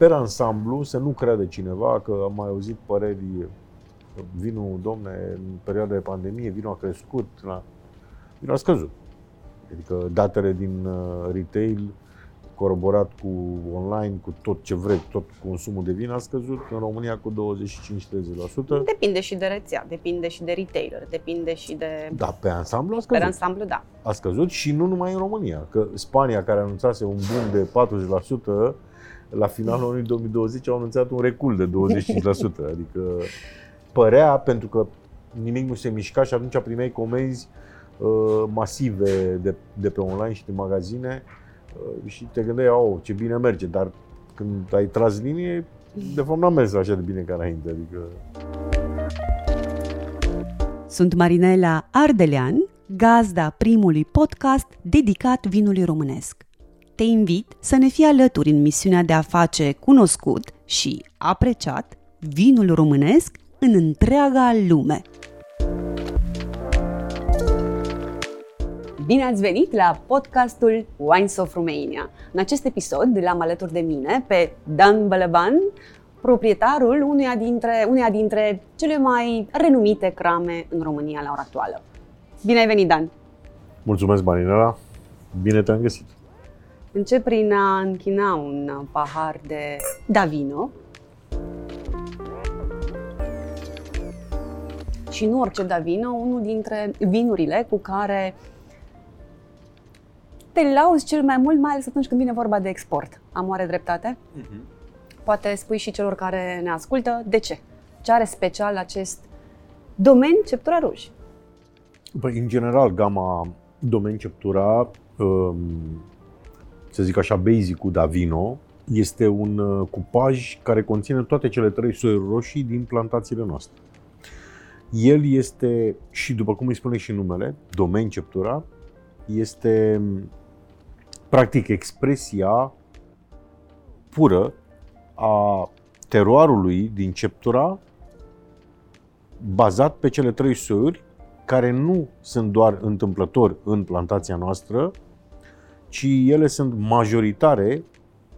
per ansamblu, să nu crede cineva că am mai auzit păreri vinul, domne, în perioada de pandemie, vinul a crescut, la... vinul a scăzut. Adică datele din uh, retail coroborat cu online, cu tot ce vrei, tot consumul de vin a scăzut, în România cu 25-30%. Depinde și de rețea, depinde și de retailer, depinde și de... Da, pe ansamblu a scăzut. Pe ansamblu, da. A scăzut și nu numai în România, că Spania, care anunțase un boom de 40%, la finalul anului 2020 au anunțat un recul de 25%. Adică părea, pentru că nimic nu se mișca și atunci primeai comenzi uh, masive de, de pe online și de magazine uh, și te gândeai, oh, ce bine merge, dar când ai tras linie, de fapt n-a mers așa de bine ca înainte. Adică... Sunt Marinela Ardelean, gazda primului podcast dedicat vinului românesc. Te invit să ne fii alături în misiunea de a face cunoscut și apreciat vinul românesc în întreaga lume. Bine ați venit la podcastul Wines of Romania. În acest episod l-am alături de mine pe Dan Bălăban, proprietarul uneia dintre, uneia dintre cele mai renumite crame în România la ora actuală. Bine ai venit, Dan! Mulțumesc, Marinela! Bine te-am găsit! Încep prin a închina un pahar de Davino, și nu orice da vino, unul dintre vinurile cu care te lauzi cel mai mult, mai ales atunci când vine vorba de export. Am oare dreptate? Uh-huh. Poate spui și celor care ne ascultă de ce. Ce are special acest domeniu Ceptura Ruj? Păi, în general, gama domeni Ceptura, um, să zic așa, basic-ul Davino, este un uh, cupaj care conține toate cele trei soiuri roșii din plantațiile noastre. El este, și după cum îi spune și numele, domen ceptura, este practic expresia pură a teroarului din ceptura bazat pe cele trei soiuri care nu sunt doar întâmplători în plantația noastră, ci ele sunt majoritare,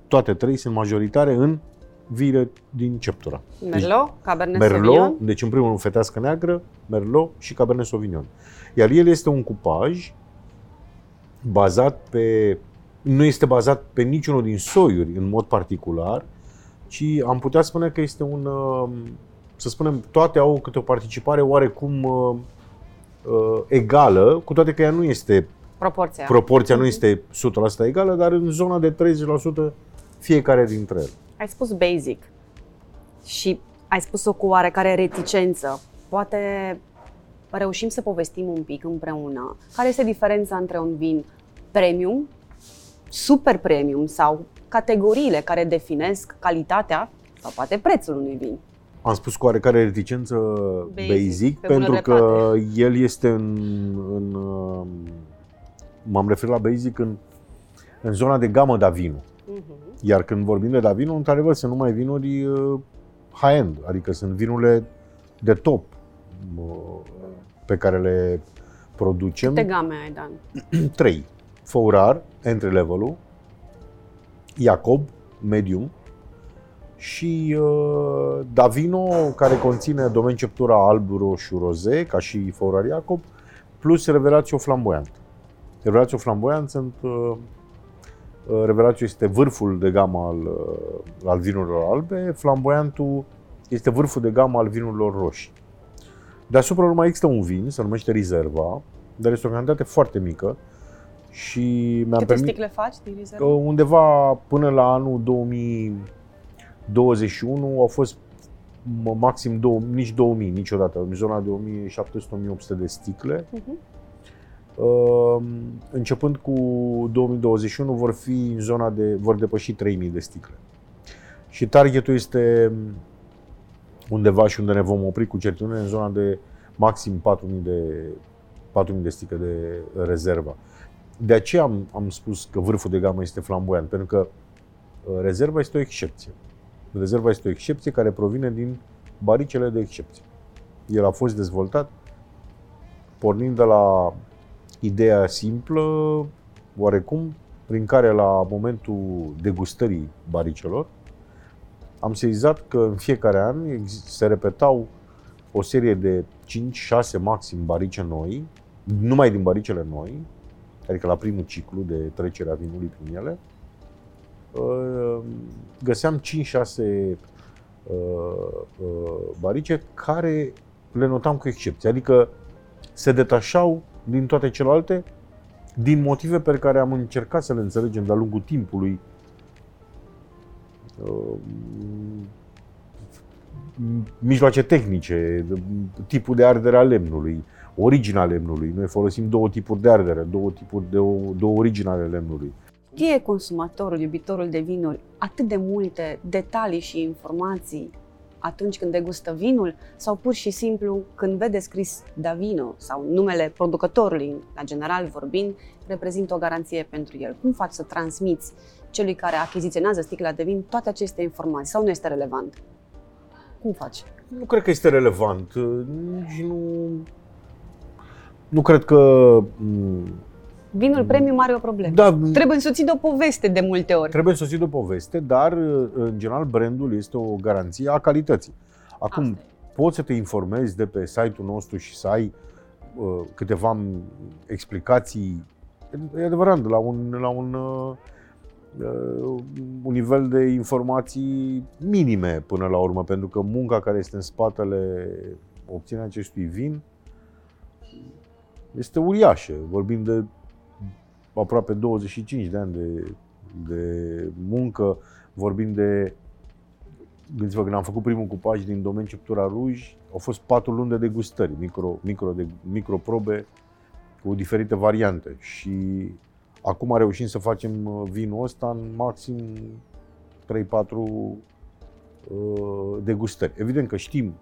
toate trei sunt majoritare în vile din Ceptura. Merlot, deci, Cabernet Merlot, Sauvignon. deci în primul rând fetească neagră, Merlot și Cabernet Sauvignon. Iar el este un cupaj bazat pe nu este bazat pe niciunul din soiuri în mod particular, ci am putea spune că este un um, să spunem, toate au câte o participare oarecum uh, uh, egală, cu toate că ea nu este proporția, proporția nu este 100% egală, dar în zona de 30% fiecare dintre ele. Ai spus basic și ai spus-o cu oarecare reticență. Poate reușim să povestim un pic împreună care este diferența între un vin premium, super premium sau categoriile care definesc calitatea sau poate prețul unui vin. Am spus cu oarecare reticență basic, basic pe pentru că el este în, în m-am referit la basic în, în zona de gamă Davino. Uh-huh. Iar când vorbim de Davino, într-adevăr, sunt numai vinuri uh, high-end, adică sunt vinurile de top uh, pe care le producem. Câte game ai, Dan? Trei. Fourar, entry level-ul, Iacob, medium, și uh, Davino, care conține domen ceptura alb, roșu, roze, ca și Fourar Iacob, plus Revelațio flamboyant. Revelațio flamboyant sunt uh, Uh, Revelațio este vârful de gamă al, uh, al vinurilor albe, flamboyantul este vârful de gamă al vinurilor roșii. Deasupra mai există un vin, se numește Reserva, dar este o cantitate foarte mică și mi-am Câte permis, sticle faci din Reserva? Undeva până la anul 2021 au fost maxim 2, nici 2000 niciodată, în zona de 1700-1800 de sticle. Uh-huh. Ehm, începând cu 2021 vor fi în zona de, vor depăși 3000 de sticle. Și targetul este undeva și unde ne vom opri cu certitudine în zona de maxim 4000 de, 4000 de sticle de rezervă. De aceea am, am spus că vârful de gamă este flamboyant, pentru că uh, rezerva este o excepție. Rezerva este o excepție care provine din baricele de excepție. El a fost dezvoltat pornind de la ideea simplă, oarecum, prin care la momentul degustării baricelor, am sezizat că în fiecare an se repetau o serie de 5-6 maxim barice noi, numai din baricele noi, adică la primul ciclu de trecere a vinului prin ele, uh, găseam 5-6 uh, uh, barice care le notam cu excepție, adică se detașau din toate celelalte din motive pe care am încercat să le înțelegem de-a lungul timpului mijloace tehnice, tipul de ardere a lemnului, originea lemnului. Noi folosim două tipuri de ardere, două tipuri de două origini ale lemnului. Știe consumatorul, iubitorul de vinuri, atât de multe detalii și informații atunci când degustă vinul sau pur și simplu când vede scris Davino sau numele producătorului, la general vorbind, reprezintă o garanție pentru el. Cum faci să transmiți celui care achiziționează sticla de vin toate aceste informații sau nu este relevant? Cum faci? Nu cred că este relevant. Nici nu... Nu cred că... Mm, Vinul premium are o problemă. Da, trebuie însoțit de o poveste de multe ori. Trebuie însoțit de o poveste, dar în general brandul este o garanție a calității. Acum, Asta poți să te informezi de pe site-ul nostru și să ai uh, câteva explicații, e adevărat, la un, la un uh, Uh, un nivel de informații minime până la urmă, pentru că munca care este în spatele obținerea acestui vin este uriașă. Vorbim de aproape 25 de ani de, de muncă, vorbim de Gândiți-vă, când am făcut primul cupaj din domeniul Ceptura Ruj, au fost patru luni de degustări, micro, micro, de, microprobe cu diferite variante și Acum reușim să facem uh, vinul ăsta în maxim 3-4 uh, degustări. Evident că știm,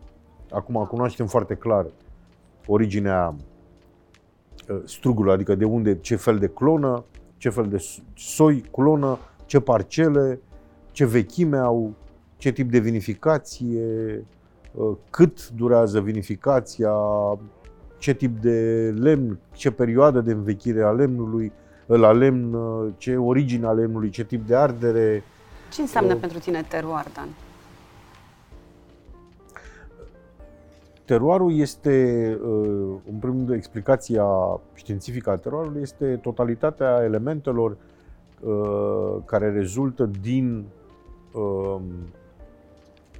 acum cunoaștem foarte clar originea uh, strugului, adică de unde, ce fel de clonă, ce fel de soi, clonă, ce parcele, ce vechime au, ce tip de vinificație, cât durează vinificația, ce tip de lemn, ce perioadă de învechire a lemnului, la lemn, ce origine a lemnului, ce tip de ardere. Ce înseamnă uh, pentru tine teruar, Dan? Teroarul este, uh, în primul rând, explicația științifică a teroarului este totalitatea elementelor uh, care rezultă din um,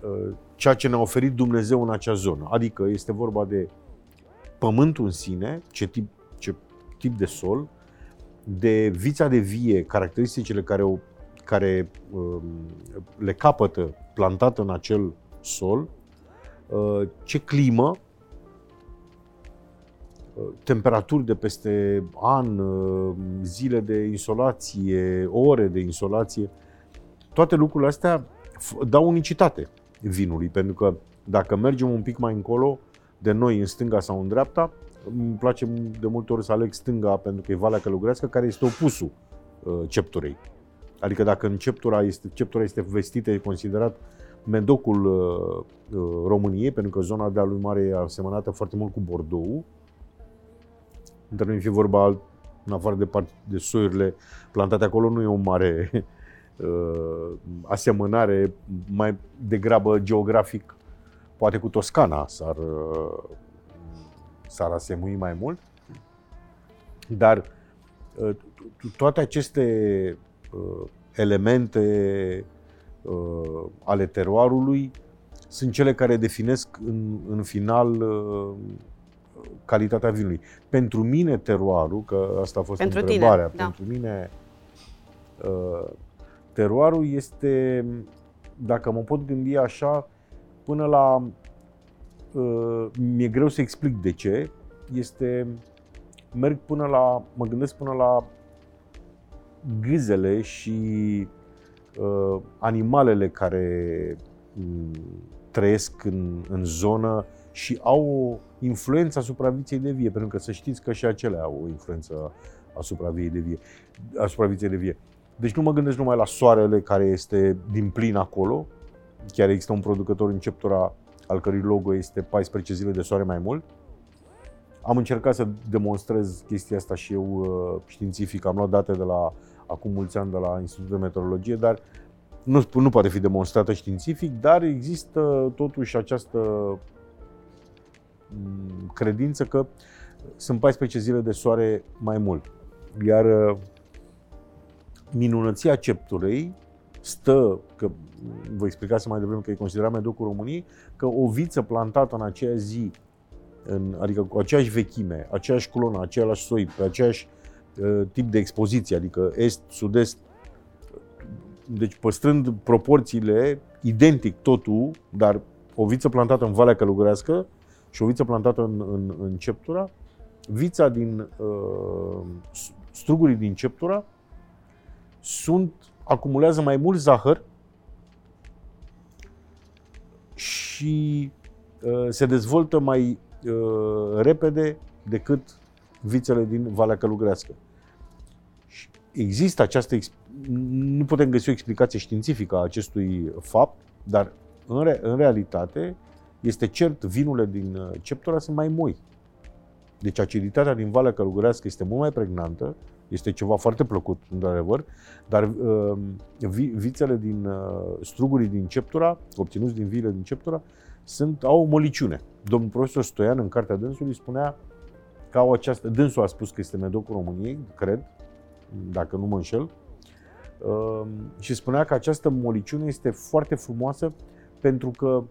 uh, ceea ce ne-a oferit Dumnezeu în acea zonă. Adică este vorba de pământul în sine, ce tip, ce tip de sol, de vița de vie, caracteristicile care, o, care um, le capătă plantată în acel sol, uh, ce climă, uh, temperaturi de peste an, uh, zile de insolație, ore de insolație, toate lucrurile astea dau unicitate vinului, pentru că dacă mergem un pic mai încolo, de noi în stânga sau în dreapta, îmi place de multe ori să aleg stânga pentru că e Valea Călugărească, care este opusul uh, cepturei. Adică dacă în ceptura este, ceptura este vestită, e considerat medocul uh, uh, României, pentru că zona de lui mare e asemănată foarte mult cu Bordeaux. Între noi fi vorba, în afară de, part, de soiurile plantate acolo, nu e o mare uh, asemănare, mai degrabă geografic, poate cu Toscana s-ar uh, s-ar asemui mai mult. Dar uh, toate aceste uh, elemente uh, ale teroarului sunt cele care definesc în, în final calitatea vinului. Pentru mine teroarul, că asta a fost pentru întrebarea, tine, da. pentru da. mine teroarul este, dacă mă pot gândi așa, până la Uh, mi-e greu să explic de ce, este, merg până la, mă gândesc până la gâzele și uh, animalele care um, trăiesc în, în zonă și au o influență asupra vieții de vie, pentru că să știți că și acelea au o influență asupra vieții de vie. Asupra vieții de vie. Deci nu mă gândesc numai la soarele care este din plin acolo, chiar există un producător în Ceptura al cărui logo este 14 zile de soare mai mult. Am încercat să demonstrez chestia asta și eu uh, științific, am luat date de la acum mulți ani de la Institutul de Meteorologie, dar nu, nu poate fi demonstrată științific, dar există totuși această mm, credință că sunt 14 zile de soare mai mult. Iar uh, minunăția ceptului stă, că vă explicase mai devreme că e considerat medocul României, că o viță plantată în aceea zi, în, adică cu aceeași vechime, aceeași coloană, același soi, pe aceeași uh, tip de expoziție, adică est, sud-est, deci păstrând proporțiile, identic totul, dar o viță plantată în Valea Călugărească și o viță plantată în, în, în Ceptura, vița din uh, strugurii din Ceptura sunt, acumulează mai mult zahăr și uh, se dezvoltă mai uh, repede decât vițele din Valea Călugărească. Există această, nu putem găsi o explicație științifică a acestui fapt, dar în, re, în realitate este cert, vinurile din uh, Ceptura sunt mai moi. Deci aciditatea din Valea Călugărească este mult mai pregnantă, este ceva foarte plăcut, într-adevăr, dar uh, vi, vițele din uh, strugurii din Ceptura, obținuți din viile din Ceptura, sunt, au o moliciune. Domnul profesor Stoian, în cartea dânsului, spunea că au această... Dânsul a spus că este medocul României, cred, dacă nu mă înșel, uh, și spunea că această moliciune este foarte frumoasă pentru că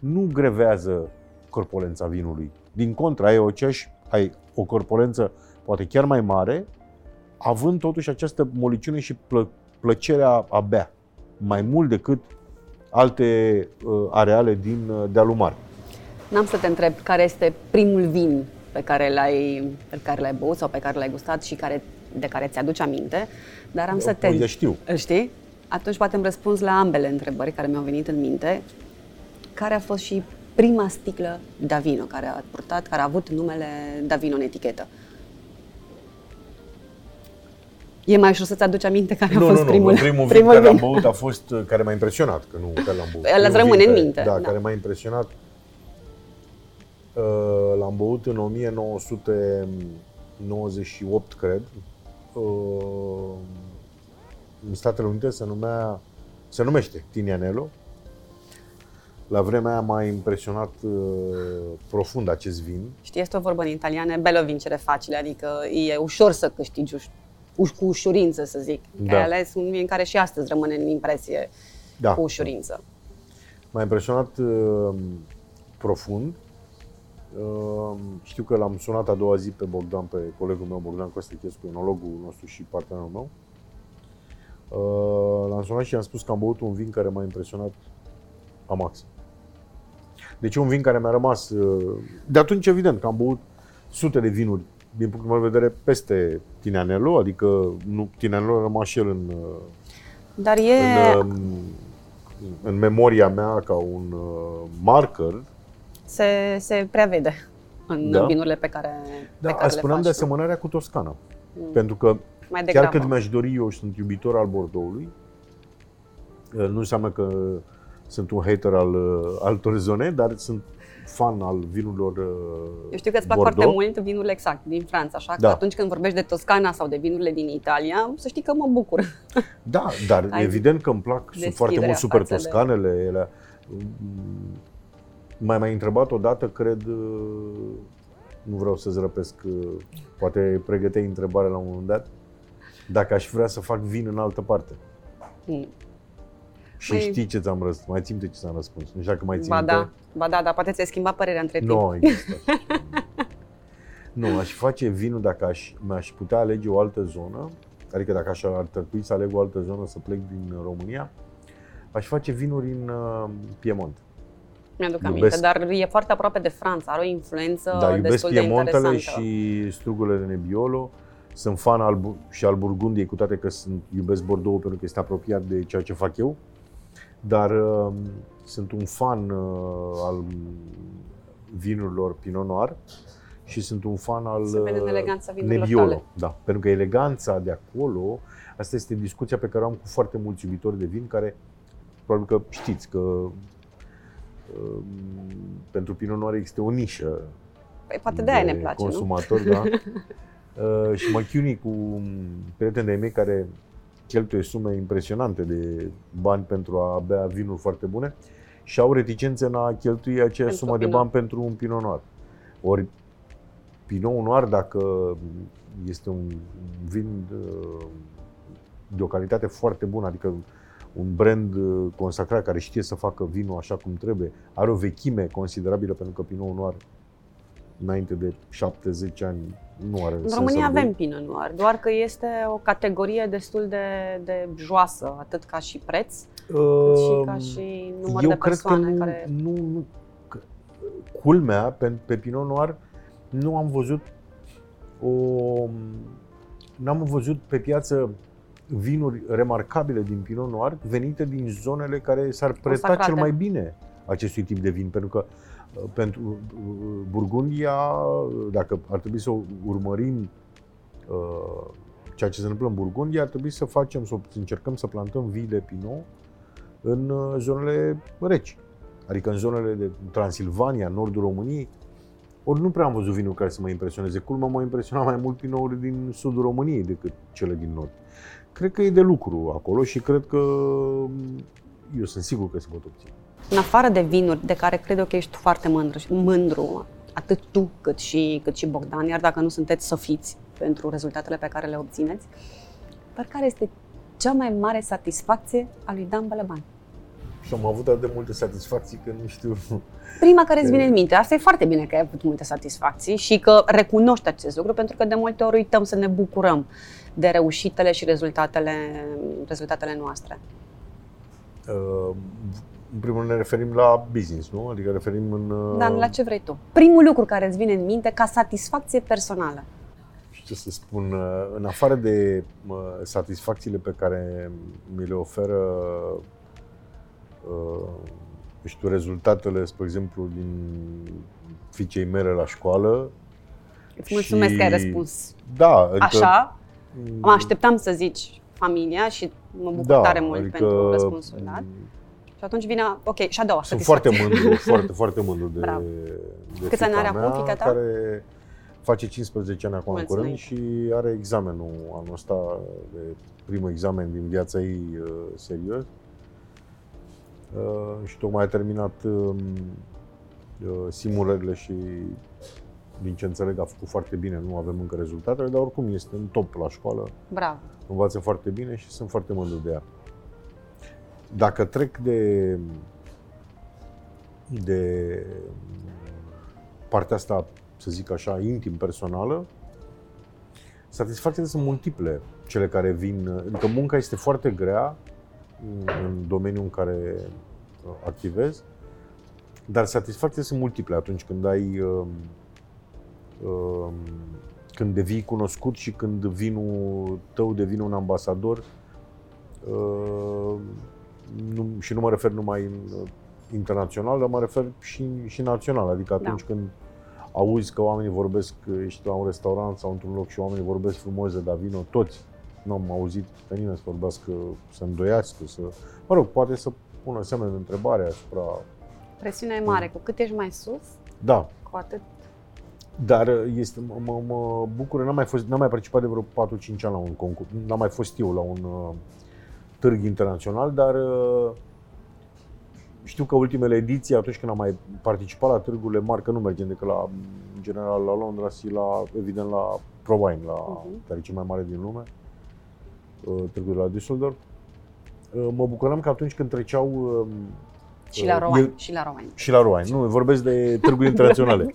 nu grevează corpolența vinului. Din contra, ai o ceași, ai o corpolență poate chiar mai mare, având totuși această moliciune și plă, plăcerea a bea, mai mult decât alte uh, areale din uh, dealul mare. N-am să te întreb care este primul vin pe care l-ai, pe care l-ai băut sau pe care l-ai gustat și care, de care ți-aduce aminte, dar am Eu, să te... Uite, știu. Îl știi? Atunci poate îmi răspuns la ambele întrebări care mi-au venit în minte. Care a fost și prima sticlă Davino care a purtat, care a avut numele Davino în etichetă? E mai ușor să-ți aduci aminte care a nu, fost nu, primul, nu. primul, primul vin care l-am băut a fost, uh, care m-a impresionat, că nu că l-am băut. El îți rămâne în minte. Da, da, care m-a impresionat. Uh, l-am băut în 1998, cred. Uh, în Statele Unite se numea, se numește Tinianello. La vremea aia m-a impresionat uh, profund acest vin. Știți, este o vorbă în italiană, bello vincere facile, adică e ușor să câștigi cu ușurință, să zic. Da. Că ai ales un vin care și astăzi rămâne în impresie da. cu ușurință. M-a impresionat uh, profund. Uh, știu că l-am sunat a doua zi pe Bogdan, pe colegul meu, Bogdan Costechescu, enologul nostru și partenerul meu. Uh, l-am sunat și i-am spus că am băut un vin care m-a impresionat amax. Deci un vin care mi-a rămas... Uh, de atunci, evident, că am băut sute de vinuri din punctul meu de vedere, peste Tineanelo, adică nu, Tineanelo a rămas și el în, Dar e... în, um, în memoria mea ca un uh, marker. Se, se prea vede în da. vinurile pe care, da, pe care spuneam de asemănarea cu Toscana. Mm. Pentru că Mai chiar când mi-aș dori eu și sunt iubitor al Bordeauxului, uh, nu înseamnă că sunt un hater al uh, altor zone, dar sunt fan al vinurilor uh, Eu știu că îți plac Bordeaux. foarte mult vinurile exact din Franța, așa da. că atunci când vorbești de Toscana sau de vinurile din Italia, să știi că mă bucur. Da, dar Ai evident că îmi plac, sunt foarte mult super toscanele. De... Ele, mm, mai mai întrebat odată, cred, uh, nu vreau să-ți răpesc, uh, poate pregăteai întrebarea la un moment dat, dacă aș vrea să fac vin în altă parte. Mm. Și mai... știi ce ți-am răspuns, mai țin de ce ți-am răspuns. Nu știu dacă mai țin ba da, ba da, dar poate ți-ai schimbat părerea între timp. Nu, există. nu, aș face vinul dacă aș, mi-aș putea alege o altă zonă, adică dacă aș ar trebui să aleg o altă zonă să plec din România, aș face vinuri în uh, Piemont. Mi-aduc iubesc, aminte, dar e foarte aproape de Franța, are o influență da, destul de interesantă. și strugurile de Nebbiolo. Sunt fan al, și al Burgundiei, cu toate că sunt, iubesc Bordeaux pentru că este apropiat de ceea ce fac eu dar uh, sunt un fan uh, al vinurilor Pinot Noir și sunt un fan al uh, Nebbiolo. Da, pentru că eleganța de acolo, asta este discuția pe care o am cu foarte mulți iubitori de vin care probabil că știți că uh, pentru Pinot Noir există o nișă Păi poate de aia ne place, consumator, nu? da. Uh, și mă chiuni cu prieteni de mei care cheltuie sume impresionante de bani pentru a bea vinuri foarte bune și au reticențe în a cheltui aceeași Pentru sumă de Pinot. bani pentru un Pinot Noir. Ori Pinot Noir, dacă este un vin uh, de o calitate foarte bună, adică un brand uh, consacrat care știe să facă vinul așa cum trebuie, are o vechime considerabilă pentru că Pinot Noir înainte de 70 ani nu are În sens România să-l bei. avem Pinot Noir, doar că este o categorie destul de, de joasă, atât ca și preț, cât și ca Um, și număr Eu de cred că persoane nu, care... nu, nu că, culmea pe, pe Pinot Noir nu am văzut o n-am văzut pe piață vinuri remarcabile din Pinot Noir venite din zonele care s-ar preta Consacrate. cel mai bine acestui tip de vin, pentru că uh, pentru uh, Burgundia, uh, dacă ar trebui să urmărim uh, ceea ce se întâmplă în Burgundia, ar trebui să facem, să încercăm să plantăm vii de Pinot în uh, zonele reci. Adică în zonele de Transilvania, nordul României, ori nu prea am văzut vinuri care să mă impresioneze. Culmea m-a impresionat mai mult pinouri din sudul României decât cele din nord. Cred că e de lucru acolo și cred că eu sunt sigur că se pot obține. În afară de vinuri, de care cred eu că ești foarte mândru, mândru atât tu cât și, cât și Bogdan, iar dacă nu sunteți să fiți pentru rezultatele pe care le obțineți, dar care este cea mai mare satisfacție a lui Dan Bălăban? Și am avut atât de multe satisfacții că nu știu. Prima care îți Că- vine în minte. Asta e foarte bine că ai avut multe satisfacții și că recunoști acest lucru, pentru că de multe ori uităm să ne bucurăm de reușitele și rezultatele, rezultatele noastre. Uh, în primul rând ne referim la business, nu? Adică referim în... uh, Dar la ce vrei tu? Primul lucru care îți vine în minte ca satisfacție personală. ce să spun, uh, în afară de uh, satisfacțiile pe care mi le oferă uh, nu știu, rezultatele, spre exemplu, din fiicei mele la școală. Îți mulțumesc Și- că ai răspuns Da, adică, așa. mm, Mă așteptam să zici familia și mă bucur tare mult adică, pentru răspunsul dat. mm, Și atunci vine, ok, și a doua Sunt satisfacție. foarte mândru, foarte, foarte mândru de, Bravo. de Câți ani fiica are acum mea, fiica ta? care face 15 ani acum în Mulțumim. curând și are examenul anul ăsta, de primul examen din viața ei uh, serios. Uh, și tocmai a terminat um, uh, simulările și din ce înțeleg a făcut foarte bine, nu avem încă rezultatele, dar oricum este în top la școală, Bravo. învață foarte bine și sunt foarte mândru de ea. Dacă trec de de partea asta, să zic așa, intim, personală, satisfacțiile sunt multiple, cele care vin. Adică munca este foarte grea în- în domeniul în care uh, activez, dar satisfacțiile sunt multiple atunci când ai um, um, când devii cunoscut și când vinul tău devine un ambasador uh, nu, și nu mă refer numai în uh, internațional, dar mă refer și, și național. Adică atunci Da. când auzi că oamenii vorbesc, uh, ești la un restaurant sau într-un loc și oamenii vorbesc frumos de Davino, toți, nu am auzit pe nimeni să vorbească, să îndoiască, să, mă rog, poate să pună semne de întrebare asupra, Presiunea e mare. Cu cât ești mai sus, da, cu atât Dar uh, este, mă, mă, mă bucur, n-am mai, fost, n-am mai participat de vreo 4-5 ani la un concurs, n-am mai fost eu la un uh, târg internațional, dar uh, știu că ultimele ediții, atunci când am mai participat la târgurile mari, că nu mergem decât la, în general, la Londra și la, evident, la ProWine, la, Mhm. care e cel mai mare din lume, uh, târgul de la Düsseldorf. Uh, Mă bucuram că atunci când treceau uh, și la Uh, Rowan, e- și la Rowan. și la Roain. Nu, vorbesc de târguri internaționale.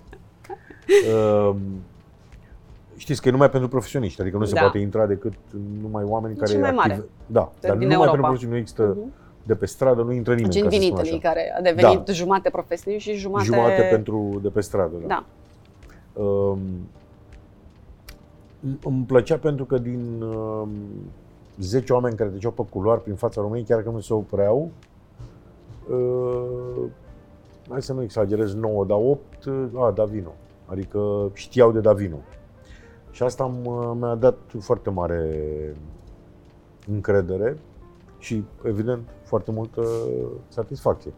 Uh, știți că e numai pentru profesioniști, adică nu se Da. poate intra decât numai oameni care Cel mai mare. Da, dar din numai Europa. pentru profesioniști, nu există Mhm. de pe stradă, nu intră nimeni, Gen ca să spun Vinitălii, așa. care a devenit Da. jumate profesionist și jumate... Jumate pentru de pe stradă, da. Da. Um, îmi plăcea pentru că din um, 10 oameni care treceau pe culoar prin fața României, chiar că nu se opreau, uh, hai să nu exagerez, 9, dar 8, uh, a, Davino. Adică știau de Davino. Și asta m- mi-a dat foarte mare încredere și, evident, foarte multă satisfacție.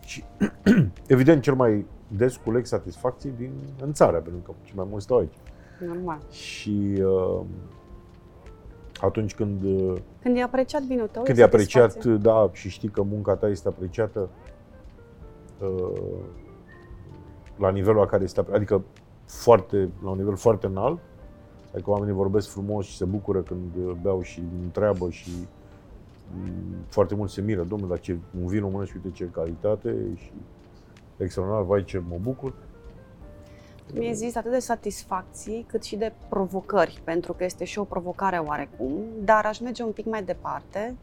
Și, evident, cel mai des culeg satisfacții din, în țară, pentru că cel mai mult stau aici. Normal. Și uh, Atunci când, Când e apreciat vinul tău, când e e apreciat, satisfacție. da, și știi că munca ta este apreciată uh, la nivelul la care este, apre- adică foarte, la un nivel foarte înalt, adică oamenii vorbesc frumos și se bucură când uh, beau și întreabă și mm, foarte mult se miră, domnule, dar ce un vin românesc, uite ce calitate și extraordinar, vai ce mă bucur. Mi-ai zis atât de satisfacții cât și de provocări, pentru că este și o provocare oarecum, dar aș merge un pic mai departe.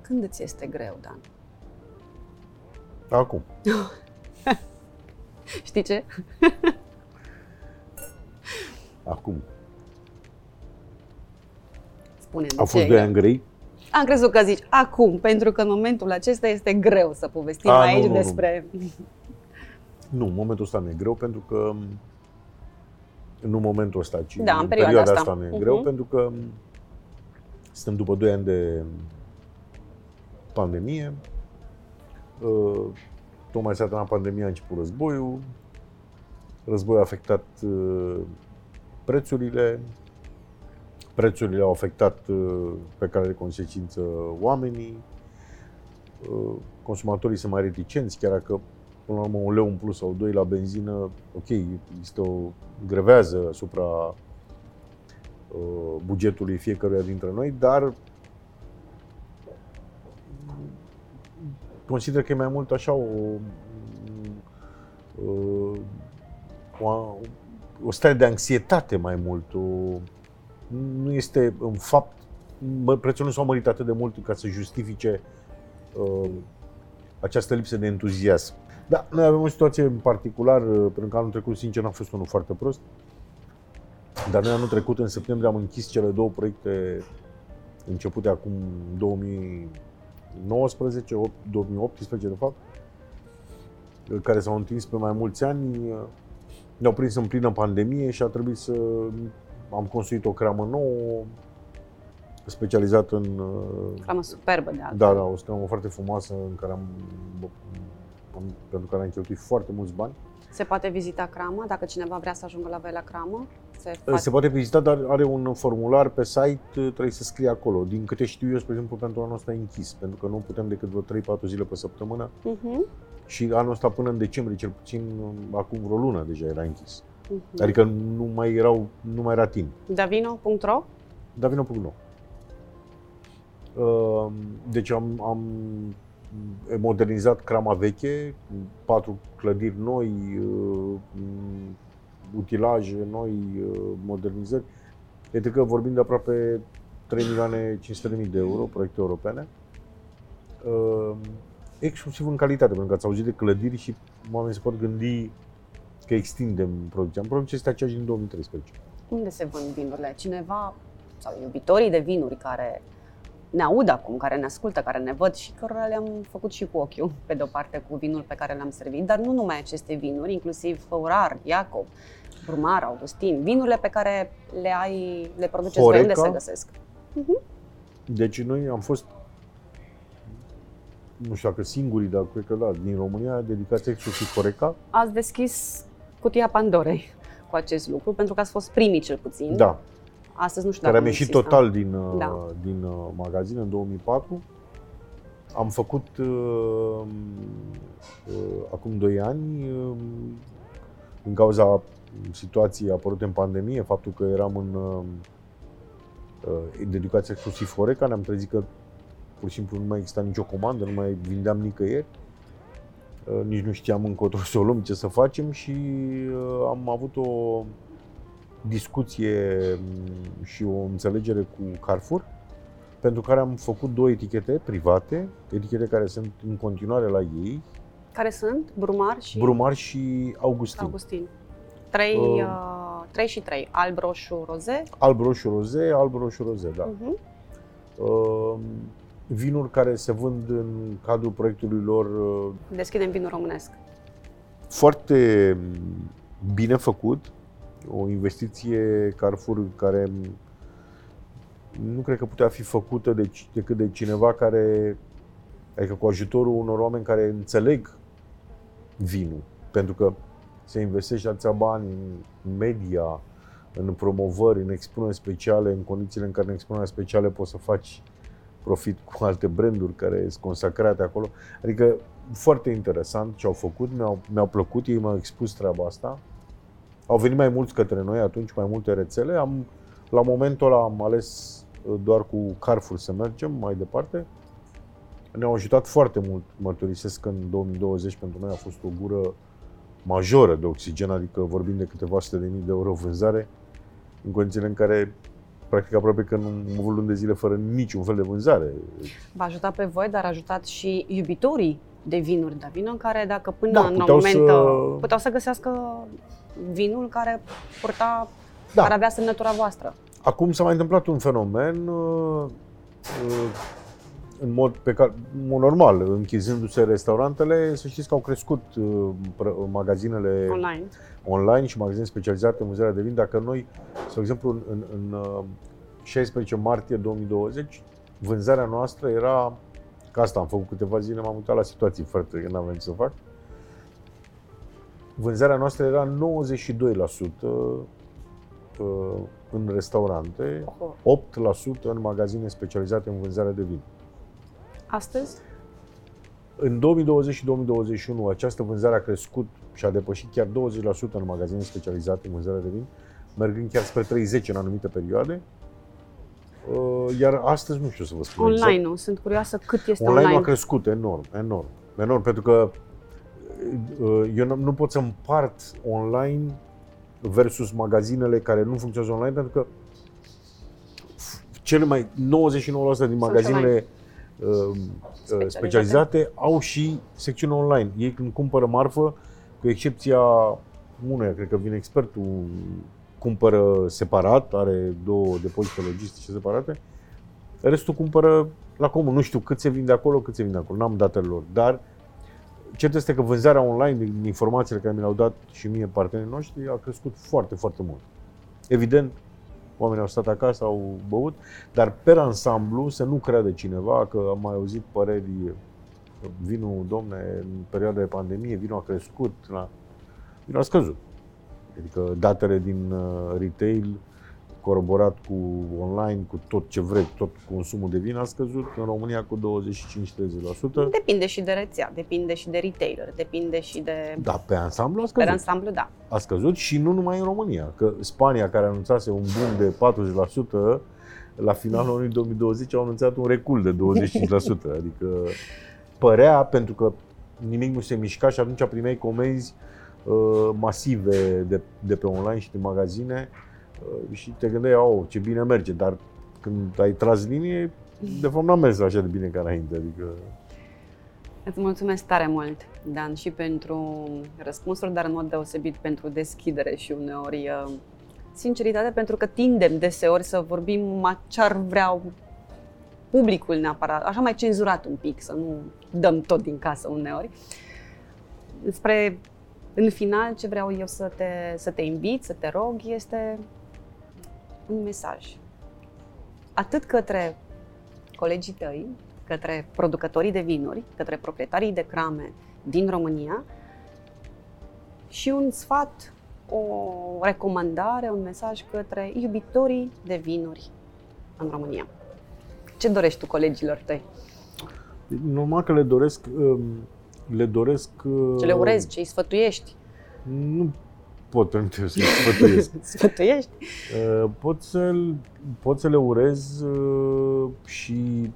Când îți este greu, Dan? Acum, Știi ce? acum. spune Au fost doi ani grei, Am crezut că zici acum, pentru că în momentul acesta este greu să povestim A, nu, aici nu, nu. despre... Nu, în momentul ăsta nu e greu pentru că nu în momentul ăsta, ci Da, în în perioada perioada asta. asta nu e Mhm. greu pentru că suntem după 2 ani de pandemie. Uh, Tocmai s-a terminat pandemia, a început războiul. Războiul a afectat uh, prețurile. Prețurile au afectat uh, pe care de consecință oamenii. Uh, Consumatorii sunt mai reticenți, chiar dacă până la urmă un leu în plus sau doi la benzină, ok, este o grevează asupra uh, bugetului fiecăruia dintre noi, dar consider că e mai mult așa o, uh, o, o stare de anxietate mai mult. O, nu este în fapt, mă- prețul nu s-au mărit atât de mult ca să justifice uh, această lipsă de entuziasm. Da, noi avem o situație în particular, uh, pentru că anul trecut, sincer, n-a fost unul foarte prost. Dar noi anul trecut, în septembrie, am închis cele două proiecte începute acum 2019, opt- 2018 de fapt, uh, care s-au întins pe mai mulți ani. uh, Ne-au prins în plină pandemie și a trebuit să am construit o cramă nouă, specializată în uh, Cramă superbă de altfel. da, da, o scramă foarte frumoasă în care am, am, pentru care am cheltuit foarte mulți bani. Se poate vizita crama, dacă cineva vrea să ajungă la voi la cramă? Se Se face... poate vizita, dar are un formular pe site, trebuie să scrie acolo. Din câte știu eu, spre exemplu, pentru anul ăsta e închis, pentru că nu putem decât vreo 3-4 zile pe săptămână Mhm, și anul ăsta până în decembrie, cel puțin acum vreo lună deja era închis. mhm. Adică nu mai, erau, nu mai era timp. Davino.ro Dar vină pe nou. Uh, Deci am, am modernizat crama veche, patru clădiri noi, uh, utilaje noi, uh, modernizări. Este că vorbim de aproape 3 milioane 500 de mii de euro, proiecte europene. Uh, Exclusiv în calitate, pentru că ați auzit de clădiri și oamenii se pot gândi că extindem producția. Producția este aceeași din 2013. Unde se vând vinurile? Cineva sau iubitorii de vinuri care ne aud acum, care ne ascultă, care ne văd și cărora le-am făcut și cu ochiul, pe de-o parte cu vinul pe care l-am servit, dar nu numai aceste vinuri, inclusiv Făurar, Iacob, Brumar, Augustin, vinurile pe care le ai, le produceți voi, unde Horeca. se găsesc? Deci noi am fost, nu știu dacă singurii, dar cred că da, din România, dedicați exclusiv Horeca. Ați deschis cutia Pandorei cu acest lucru, pentru că ați fost primii cel puțin. Da, Astăzi nu știu care am dacă ieșit există. total din, uh, Da. din uh, magazin în 2004. Am făcut uh, uh, acum 2 ani, uh, din cauza situației apărute în pandemie, faptul că eram în uh, uh, dedicație exclusiv Horeca, ne-am trezit că pur și simplu nu mai exista nicio comandă, nu mai vindeam nicăieri. Uh, Nici nu știam încotro să o luăm, ce să facem și uh, am avut o discuție m, și o înțelegere cu Carrefour, pentru care am făcut două etichete private, etichete care sunt în continuare la ei, Care sunt? Brumar și Brumar și Augustin. Augustin. Trei, Uh. uh, trei și trei. Alb, roșu, roze. Alb, roșu, roze, alb, roșu, roze, da. Uh-huh. Uh, vinuri care se vând în cadrul proiectului lor uh, Deschidem vinul românesc. foarte bine făcut, o investiție Carrefour care nu cred că putea fi făcută de, decât de cineva care, adică cu ajutorul unor oameni care înțeleg vinul, pentru că se investește atâția bani în media, în promovări, în expuneri speciale, în condițiile în care în expuneri speciale poți să faci profit cu alte branduri care sunt consacrate acolo. Adică foarte interesant ce au făcut, mi-au, mi-au plăcut, ei m-au expus treaba asta. Au venit mai mulți către noi atunci, mai multe rețele. Am, la momentul ăla am ales uh, doar cu Carrefour să mergem mai departe. Ne-au ajutat foarte mult, mărturisesc că în 2020 pentru noi a fost o gură majoră de oxigen, adică vorbim de câteva sute de mii de euro vânzare, în condițiile în care practic aproape că nu am avut luni de zile fără niciun fel de vânzare. V-a ajutat pe voi, dar a ajutat și iubitorii de vinuri de vină, care dacă până Da, în puteau moment să- uh, puteau să găsească vinul care purta, Da. care avea semnătura voastră. Acum s-a mai întâmplat un fenomen uh, uh, în mod, pe care, în mod normal, închizându-se restaurantele, să știți că au crescut uh, pră- magazinele Online. online și magazine specializate în vânzarea de vin. Dacă noi, spre exemplu, în, în, în uh, 16 martie 2020, vânzarea noastră era, că asta am făcut câteva zile, m-am uitat la situații foarte, că n-am venit să fac, vânzarea noastră era 92% uh, în restaurante, Oho. 8% în magazine specializate în vânzarea de vin. Astăzi? În 2020 și 2021 această vânzare a crescut și a depășit chiar 20% în magazine specializate în vânzarea de vin, mergând chiar spre 30 în anumite perioade. Uh, Iar astăzi nu știu să vă spun exact. Online-ul. Sunt curioasă cât este Online online. a crescut enorm, enorm, enorm, pentru că uh, eu nu- nu pot să împart online versus magazinele care nu funcționează online, pentru că cele mai 99% din magazinele uh, uh, Specializate. specializate au și secțiune online. Ei când cumpără marfă, cu excepția unuia, cred că vine expertul, cumpără separat, are două depozite logistice separate, restul cumpără la comun. Nu știu cât se vinde acolo, cât se vinde acolo, n-am datele lor, dar cert este că vânzarea online, din informațiile care mi le-au dat și mie partenerii noștri, a crescut foarte, foarte mult. Evident, oamenii au stat acasă, au băut, dar per ansamblu să nu creadă cineva că am mai auzit păreri vinul, domne, în perioada de pandemie, vinul a crescut, la... vinul a scăzut. Adică datele din uh, retail coroborat cu online, cu tot ce vreți, tot consumul de vin a scăzut în România cu 25-30%. Depinde și de rețea, depinde și de retailer, depinde și de... Da, pe ansamblu a Pe scăzut. ansamblu, da. a scăzut și nu numai în România, că Spania, care anunțase un boom de 40%, la finalul anului 2020 au anunțat un recul de 25%, adică părea, pentru că nimic nu se mișca și atunci primeai comenzi uh, masive de, de pe online și de magazine uh, și te gândeai, oh, ce bine merge, dar când ai tras linie, de fapt n-a mers așa de bine ca înainte, adică Îți mulțumesc tare mult, Dan, și pentru răspunsuri, dar în mod deosebit pentru deschidere și uneori uh, sinceritate, pentru că tindem deseori să vorbim a ce ar vrea publicul neapărat, așa mai cenzurat un pic, să nu dăm tot din casă uneori. Spre, în final, ce vreau eu să te, să te invit, să te rog, este un mesaj. Atât către colegii tăi, către producătorii de vinuri, către proprietarii de crame din România și un sfat, o recomandare, un mesaj către iubitorii de vinuri în România. Ce dorești tu colegilor tăi? normal că le doresc, um, le doresc... uh, Ce le urezi, ce îi sfătuiești? Nu pot pentru eu să-i sfătuiesc. Sfătuiești? Uh, pot, să, pot să le urez uh, și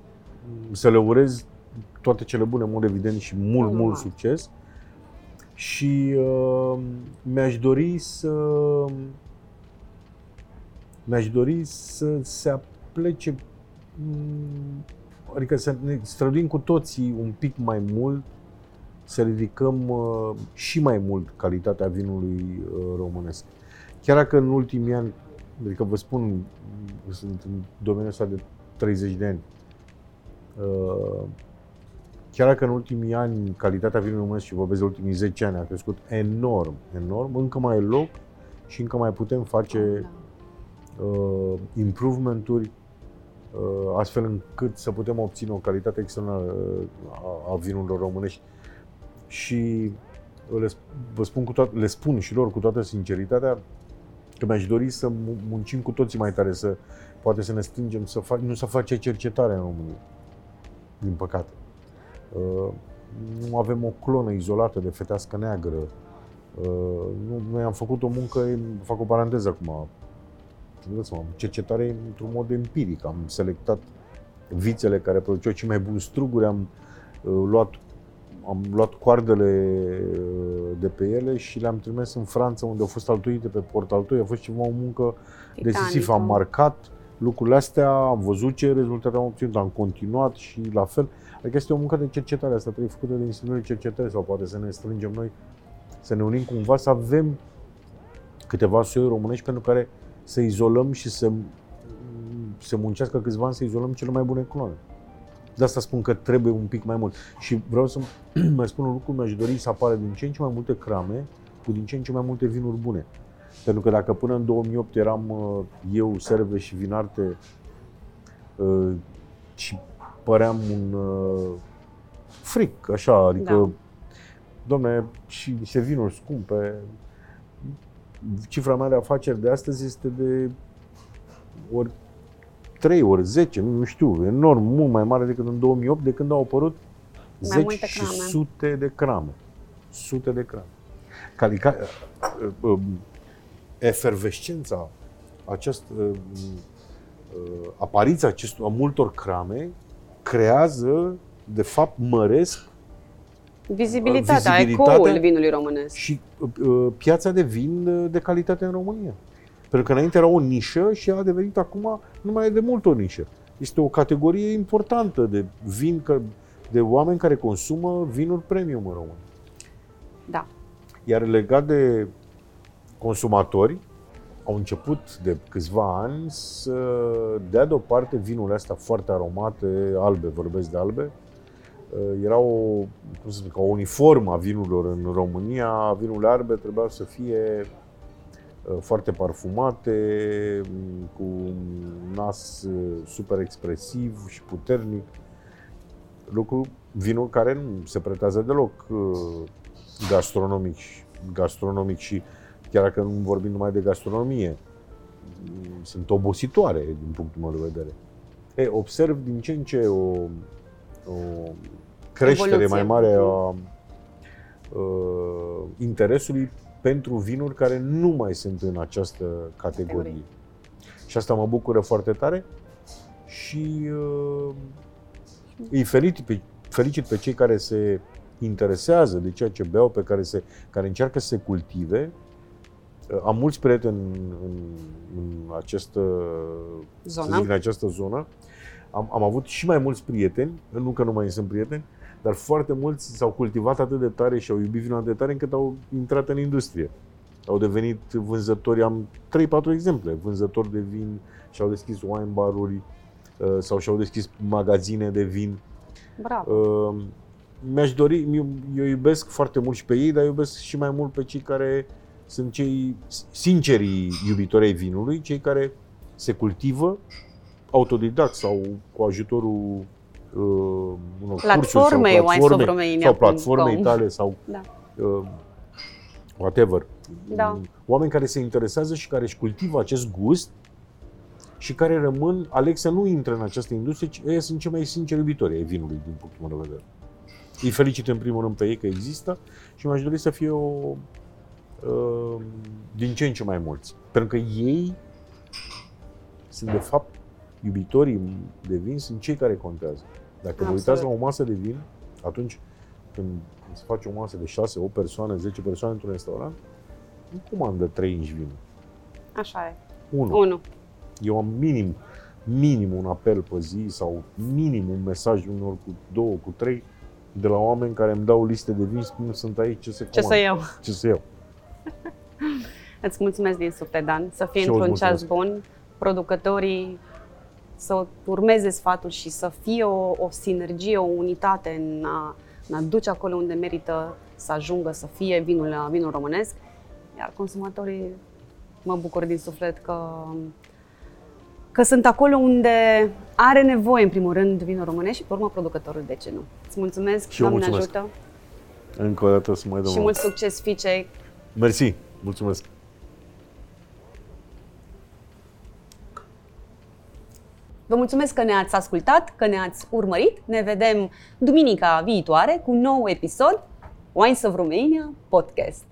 să le urez toate cele bune, în mod evident, și mult, Normal. mult succes. Și uh, mi-aș dori să mi-aș dori să se aplece mm, adică să ne străduim cu toții un pic mai mult să ridicăm uh, și mai mult calitatea vinului uh, românesc. Chiar dacă în ultimii ani, adică vă spun, m, sunt în domeniul ăsta de 30 de ani, uh, chiar dacă în ultimii ani calitatea vinului românesc și vorbesc de ultimii 10 ani a crescut enorm, enorm, încă mai e loc și încă mai putem face uh, improvementuri uh, astfel încât să putem obține o calitate extraordinară uh, a, a vinurilor românești. Și le, sp- vă spun cu toată, le spun și lor cu toată sinceritatea, Că mi-aș dori să muncim cu toții mai tare, să poate să ne strângem, să fac, nu să face cercetare în România, din păcate. Uh, nu avem o clonă izolată de fetească neagră. Uh, nu, noi am făcut o muncă, fac o paranteză acum, cercetare într-un mod empiric. Am selectat vițele care produceau cei mai buni struguri, am uh, luat am luat coardele uh, de pe ele și le-am trimis în Franța, unde au fost altuite pe port altuit. A fost ceva o muncă decisivă. Am marcat lucrurile astea, am văzut ce rezultate am obținut, am continuat și la fel. Adică este o muncă de cercetare, asta trebuie făcută de instituții de cercetare sau poate să ne strângem noi, să ne unim cumva, să avem câteva soiuri românești pentru care să izolăm și să se muncească câțiva ani să izolăm cele mai bune cloane. De asta spun că trebuie un pic mai mult. Și vreau să mai spun un lucru, mi-aș dori să apară din ce în ce mai multe crame cu din ce în ce mai multe vinuri bune. Pentru că dacă până în 2008 eram uh, eu, serve și vinarte uh, și păream un uh, fric, așa, adică, da. domne, și niște vinuri scumpe, cifra mea de afaceri de astăzi este de ori 3 ori 10, nu știu, enorm, mult mai mare decât în 2008, de când au apărut mai 10 și sute de crame. Sute de crame. Calica, uh, uh, efervescența, această uh, apariția acestor, a multor crame creează, de fapt, măresc vizibilitatea, vizibilitatea ecoul vinului românesc. Și uh, piața de vin de calitate în România. Pentru că înainte era o nișă și a devenit acum nu mai e de mult o nișă. Este o categorie importantă de vin, de oameni care consumă vinuri premium în România. Da. Iar legat de consumatori, au început de câțiva ani să dea deoparte vinurile astea foarte aromate, albe, vorbesc de albe. Era o, cum să zic, o uniformă a vinurilor în România. Vinurile albe trebuiau să fie Uh, foarte parfumate, mm, cu un nas uh, super expresiv și puternic. Lucru, vinul care nu se pretează deloc uh, gastronomic, gastronomic și chiar dacă nu vorbim numai de gastronomie, mm, sunt obositoare din punctul meu de vedere. E, observ din ce în ce o, o creștere Evoluție. mai mare a, a interesului pentru vinuri care nu mai sunt în această categorie. Și asta mă bucură foarte tare și uh, îi felicit pe, felicit pe cei care se interesează de ceea ce beau, pe care, se, care încearcă să se cultive. Uh, am mulți prieteni în, în, în această zonă. Zic, în această zonă. Am, am avut și mai mulți prieteni, nu că nu mai sunt prieteni, dar foarte mulți s-au cultivat atât de tare și au iubit vinul atât de tare încât au intrat în industrie. Au devenit vânzători, am 3-4 exemple, vânzători de vin și-au deschis wine baruri uh, sau și-au deschis magazine de vin. Bravo! Uh, mi-aș dori, eu, eu iubesc foarte mult și pe ei, dar iubesc și mai mult pe cei care sunt cei sincerii iubitori ai vinului, cei care se cultivă autodidact sau cu ajutorul uh, unor platformei cursuri sau platforme, sau platformei tale sau da. uh, whatever. Da. Mm, oameni care se interesează și care își cultivă acest gust și care rămân, aleg să nu intre în această industrie, ci ei sunt cei mai sinceri iubitori ai vinului, din punctul meu de vedere. Îi felicit în primul rând pe ei că există și mi-aș dori să fie o, uh, din ce în ce mai mulți. Pentru că ei sunt de fapt iubitorii de vin sunt cei care contează. Dacă Absolut. vă uitați la o masă de vin, atunci când se face o masă de 6, 8 persoane, 10 persoane într-un restaurant, nu comandă 3 inci vin. Așa e. 1. 1. Eu am minim, minim un apel pe zi sau minim un mesaj unor cu două, cu trei de la oameni care îmi dau liste de vin, spun sunt aici, ce să Ce să iau. Ce să iau. Îți mulțumesc din suflet, Dan. Să fie într-un ceas bun. Producătorii să urmeze sfatul și să fie o, o sinergie, o unitate în a, în a duce acolo unde merită să ajungă să fie vinul, vinul românesc. Iar consumatorii mă bucur din suflet că, că sunt acolo unde are nevoie, în primul rând, vinul românesc și, pe urmă, producătorul, de ce nu. Îți mulțumesc, și Doamne mulțumesc. ajută! Încă o dată să mai dăm Și mult succes, fiicei! Mersi, mulțumesc! Vă mulțumesc că ne-ați ascultat, că ne-ați urmărit. Ne vedem duminica viitoare cu un nou episod Wines of Romania podcast.